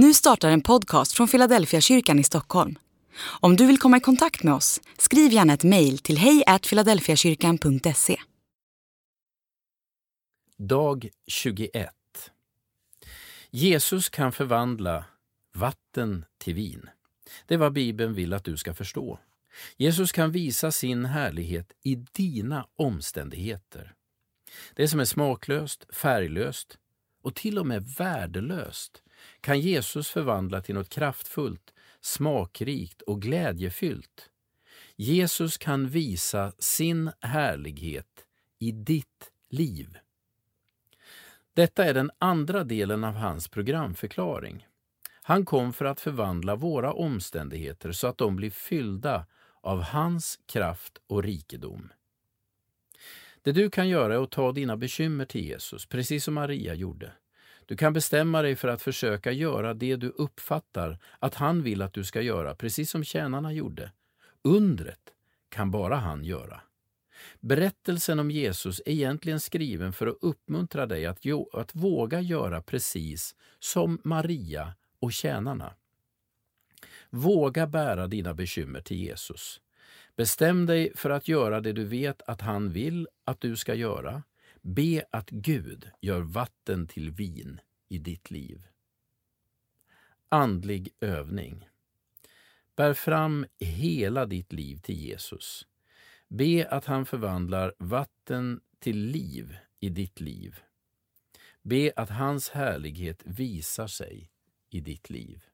Nu startar en podcast från Philadelphia kyrkan i Stockholm. Om du vill komma i kontakt med oss, skriv gärna ett mejl till hejfiladelfiakyrkan.se. Dag 21 Jesus kan förvandla vatten till vin. Det är vad Bibeln vill att du ska förstå. Jesus kan visa sin härlighet i dina omständigheter. Det som är smaklöst, färglöst och till och med värdelöst kan Jesus förvandla till något kraftfullt, smakrikt och glädjefyllt. Jesus kan visa sin härlighet i ditt liv. Detta är den andra delen av hans programförklaring. Han kom för att förvandla våra omständigheter så att de blir fyllda av hans kraft och rikedom. Det du kan göra är att ta dina bekymmer till Jesus, precis som Maria gjorde. Du kan bestämma dig för att försöka göra det du uppfattar att han vill att du ska göra, precis som tjänarna gjorde. Undret kan bara han göra. Berättelsen om Jesus är egentligen skriven för att uppmuntra dig att, att våga göra precis som Maria och tjänarna. Våga bära dina bekymmer till Jesus. Bestäm dig för att göra det du vet att han vill att du ska göra. Be att Gud gör vatten till vin i ditt liv. Andlig övning. Bär fram hela ditt liv till Jesus. Be att han förvandlar vatten till liv i ditt liv. Be att hans härlighet visar sig i ditt liv.